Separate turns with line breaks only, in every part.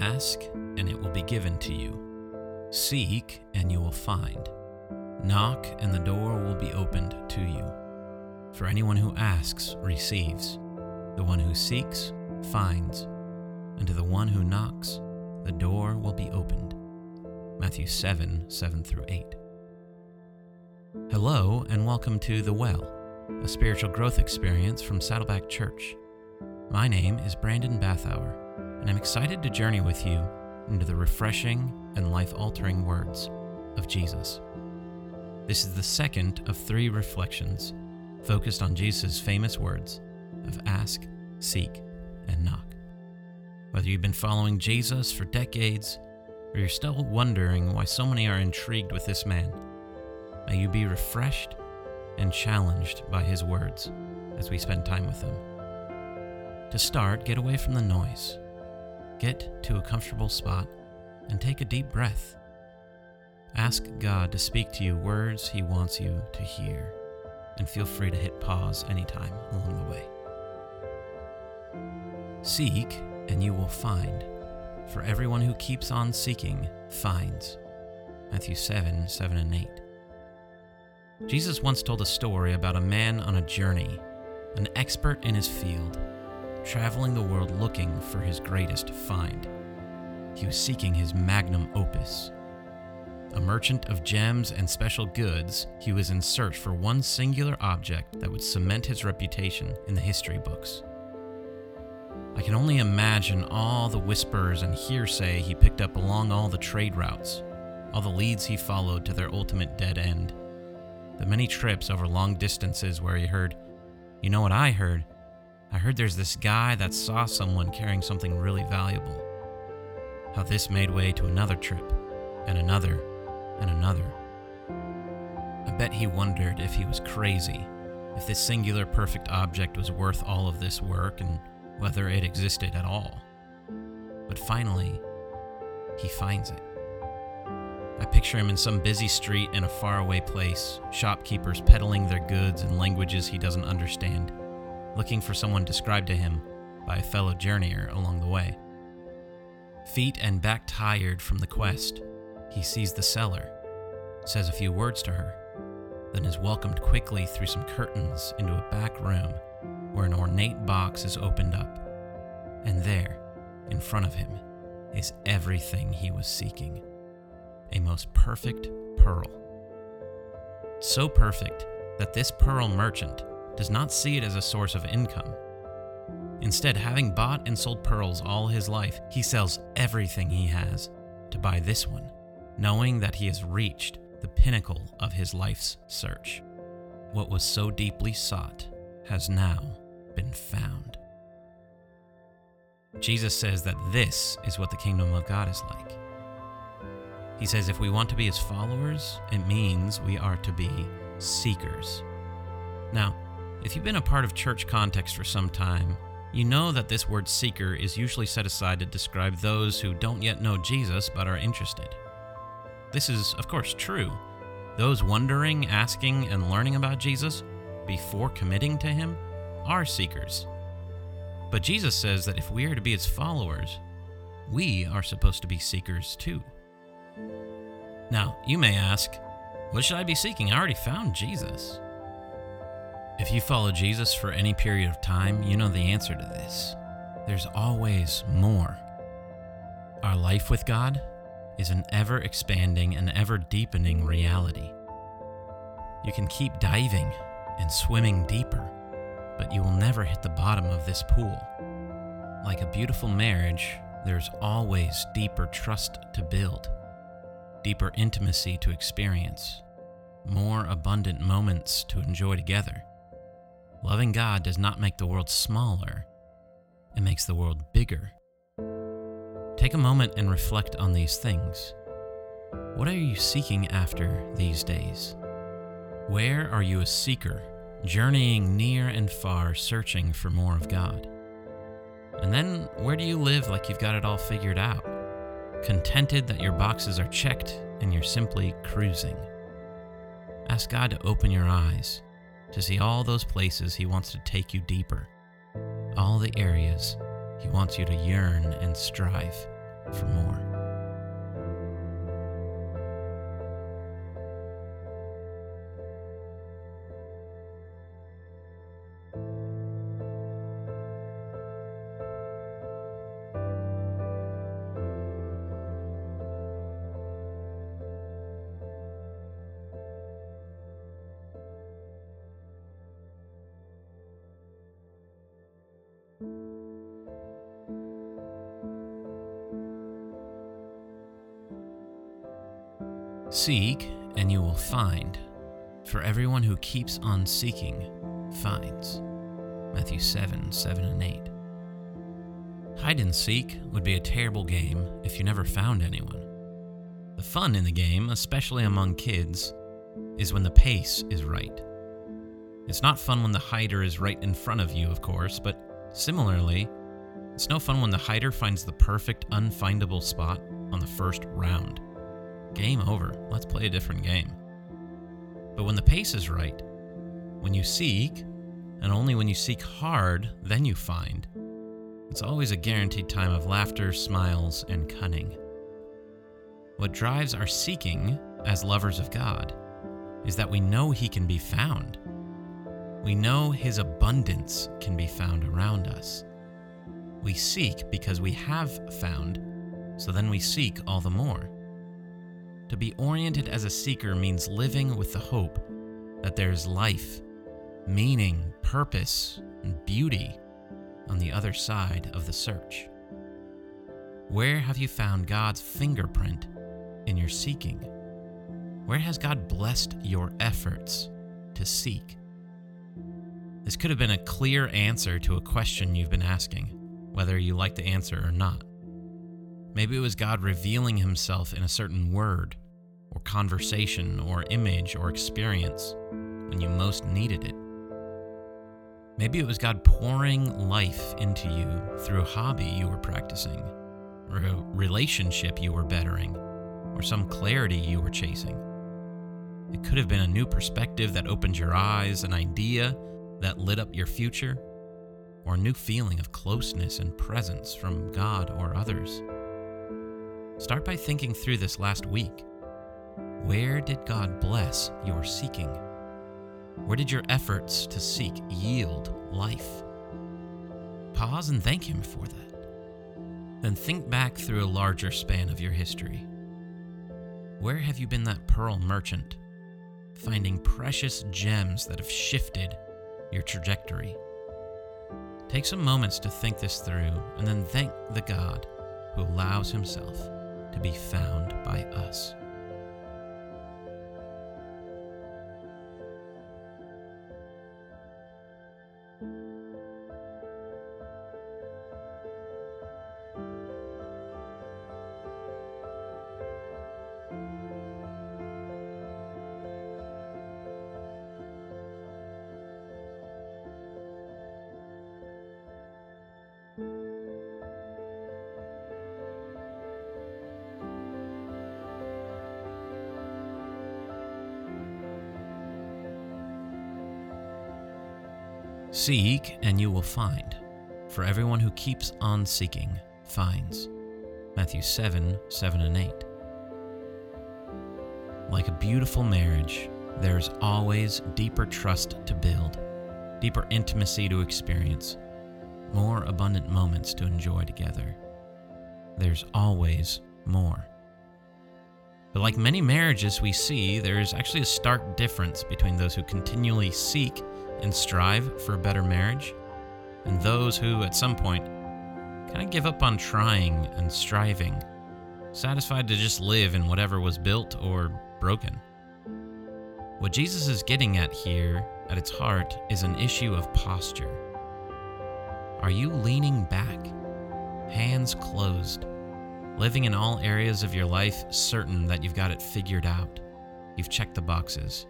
Ask, and it will be given to you. Seek, and you will find. Knock, and the door will be opened to you. For anyone who asks receives, the one who seeks finds, and to the one who knocks, the door will be opened. Matthew 7 7 through 8. Hello, and welcome to The Well, a spiritual growth experience from Saddleback Church. My name is Brandon Bathauer, and I'm excited to journey with you into the refreshing and life altering words of Jesus. This is the second of three reflections focused on Jesus' famous words of ask, seek, and knock. Whether you've been following Jesus for decades or you're still wondering why so many are intrigued with this man, may you be refreshed and challenged by his words as we spend time with him. To start, get away from the noise. Get to a comfortable spot and take a deep breath. Ask God to speak to you words He wants you to hear, and feel free to hit pause anytime along the way. Seek, and you will find, for everyone who keeps on seeking finds. Matthew 7 7 and 8. Jesus once told a story about a man on a journey, an expert in his field, traveling the world looking for his greatest find. He was seeking his magnum opus. A merchant of gems and special goods, he was in search for one singular object that would cement his reputation in the history books. I can only imagine all the whispers and hearsay he picked up along all the trade routes, all the leads he followed to their ultimate dead end, the many trips over long distances where he heard, You know what I heard? I heard there's this guy that saw someone carrying something really valuable. How this made way to another trip, and another, and another. I bet he wondered if he was crazy, if this singular perfect object was worth all of this work, and whether it existed at all. But finally, he finds it. I picture him in some busy street in a faraway place, shopkeepers peddling their goods in languages he doesn't understand, looking for someone described to him by a fellow journeyer along the way. Feet and back tired from the quest, he sees the seller, says a few words to her, then is welcomed quickly through some curtains into a back room where an ornate box is opened up. And there, in front of him, is everything he was seeking a most perfect pearl. So perfect that this pearl merchant does not see it as a source of income. Instead, having bought and sold pearls all his life, he sells everything he has to buy this one, knowing that he has reached the pinnacle of his life's search. What was so deeply sought has now been found. Jesus says that this is what the kingdom of God is like. He says if we want to be his followers, it means we are to be seekers. Now, if you've been a part of church context for some time, you know that this word seeker is usually set aside to describe those who don't yet know Jesus but are interested. This is, of course, true. Those wondering, asking, and learning about Jesus before committing to him are seekers. But Jesus says that if we are to be his followers, we are supposed to be seekers too. Now, you may ask, what should I be seeking? I already found Jesus. If you follow Jesus for any period of time, you know the answer to this. There's always more. Our life with God is an ever expanding and ever deepening reality. You can keep diving and swimming deeper, but you will never hit the bottom of this pool. Like a beautiful marriage, there's always deeper trust to build, deeper intimacy to experience, more abundant moments to enjoy together. Loving God does not make the world smaller, it makes the world bigger. Take a moment and reflect on these things. What are you seeking after these days? Where are you a seeker, journeying near and far, searching for more of God? And then, where do you live like you've got it all figured out? Contented that your boxes are checked and you're simply cruising. Ask God to open your eyes to see all those places He wants to take you deeper, all the areas He wants you to yearn and strive. for more. Seek, and you will find. For everyone who keeps on seeking finds. Matthew 7 7 and 8. Hide and seek would be a terrible game if you never found anyone. The fun in the game, especially among kids, is when the pace is right. It's not fun when the hider is right in front of you, of course, but similarly, it's no fun when the hider finds the perfect unfindable spot on the first round. Game over. Let's play a different game. But when the pace is right, when you seek, and only when you seek hard, then you find, it's always a guaranteed time of laughter, smiles, and cunning. What drives our seeking as lovers of God is that we know He can be found. We know His abundance can be found around us. We seek because we have found, so then we seek all the more. To be oriented as a seeker means living with the hope that there's life, meaning, purpose, and beauty on the other side of the search. Where have you found God's fingerprint in your seeking? Where has God blessed your efforts to seek? This could have been a clear answer to a question you've been asking, whether you like the answer or not. Maybe it was God revealing himself in a certain word, or conversation, or image, or experience when you most needed it. Maybe it was God pouring life into you through a hobby you were practicing, or a relationship you were bettering, or some clarity you were chasing. It could have been a new perspective that opened your eyes, an idea that lit up your future, or new feeling of closeness and presence from God or others. Start by thinking through this last week. Where did God bless your seeking? Where did your efforts to seek yield life? Pause and thank Him for that. Then think back through a larger span of your history. Where have you been that pearl merchant, finding precious gems that have shifted your trajectory? Take some moments to think this through and then thank the God who allows Himself to be found by us. Seek, and you will find. For everyone who keeps on seeking finds. Matthew 7 7 and 8. Like a beautiful marriage, there's always deeper trust to build, deeper intimacy to experience, more abundant moments to enjoy together. There's always more. But like many marriages we see, there is actually a stark difference between those who continually seek and strive for a better marriage, and those who, at some point, kind of give up on trying and striving, satisfied to just live in whatever was built or broken. What Jesus is getting at here, at its heart, is an issue of posture. Are you leaning back, hands closed, living in all areas of your life certain that you've got it figured out? You've checked the boxes.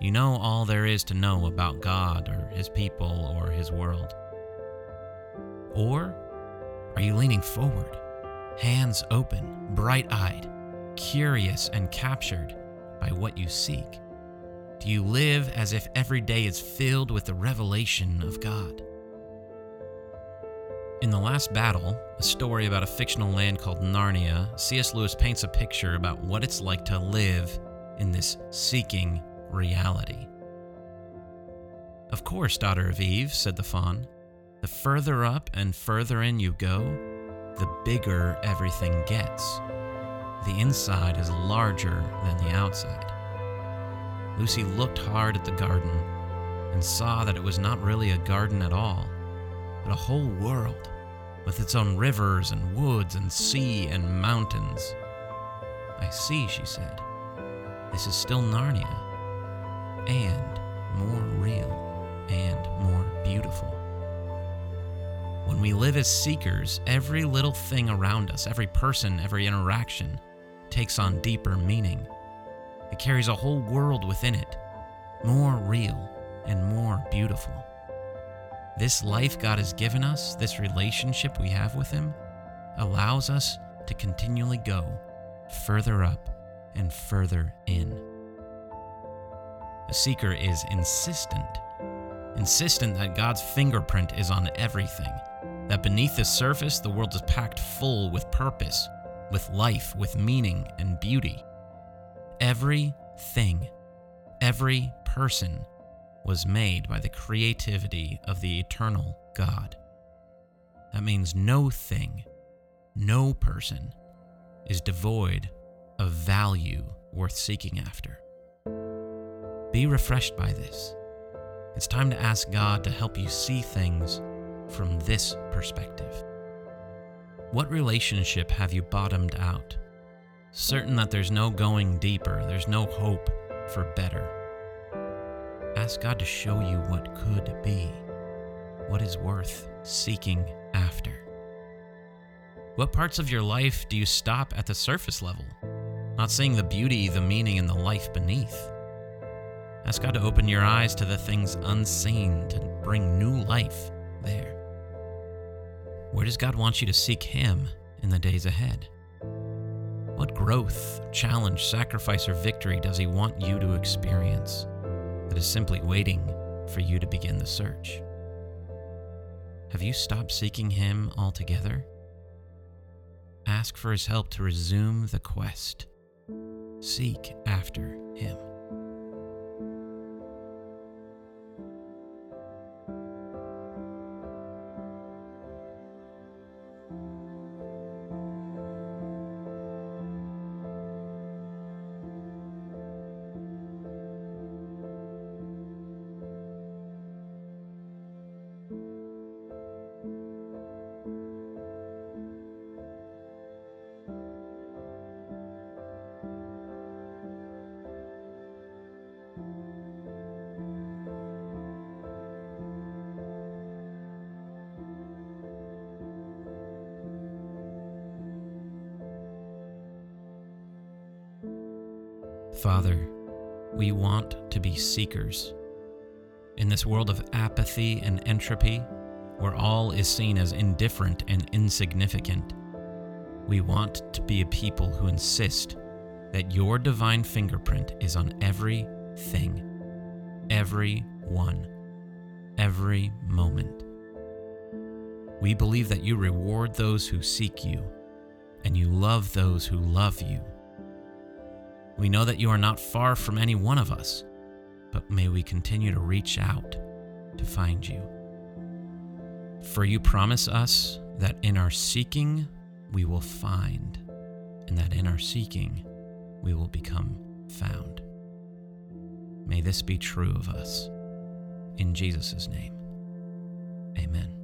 You know all there is to know about God or His people or His world. Or are you leaning forward, hands open, bright eyed, curious and captured by what you seek? Do you live as if every day is filled with the revelation of God? In The Last Battle, a story about a fictional land called Narnia, C.S. Lewis paints a picture about what it's like to live in this seeking reality. Of course, daughter of Eve, said the faun. The further up and further in you go, the bigger everything gets. The inside is larger than the outside. Lucy looked hard at the garden and saw that it was not really a garden at all, but a whole world with its own rivers and woods and sea and mountains. I see, she said. This is still Narnia, and more real and more beautiful. When we live as seekers, every little thing around us, every person, every interaction, takes on deeper meaning. It carries a whole world within it, more real and more beautiful. This life God has given us, this relationship we have with Him, allows us to continually go further up and further in. A seeker is insistent, insistent that God's fingerprint is on everything, that beneath the surface the world is packed full with purpose, with life, with meaning and beauty. Every thing, every person was made by the creativity of the eternal God. That means no thing, no person is devoid of value worth seeking after. Be refreshed by this. It's time to ask God to help you see things from this perspective. What relationship have you bottomed out? Certain that there's no going deeper, there's no hope for better. Ask God to show you what could be, what is worth seeking after. What parts of your life do you stop at the surface level, not seeing the beauty, the meaning, and the life beneath? Ask God to open your eyes to the things unseen to bring new life there. Where does God want you to seek Him in the days ahead? What growth, challenge, sacrifice, or victory does He want you to experience? that is simply waiting for you to begin the search. Have you stopped seeking Him altogether? Ask for His help to resume the quest. Seek after Him. Father, we want to be seekers. In this world of apathy and entropy, where all is seen as indifferent and insignificant, we want to be a people who insist that your divine fingerprint is on every thing, every one, every moment. We believe that you reward those who seek you, and you love those who love you. We know that you are not far from any one of us, but may we continue to reach out to find you. For you promise us that in our seeking we will find, and that in our seeking we will become found. May this be true of us. In Jesus' name, amen.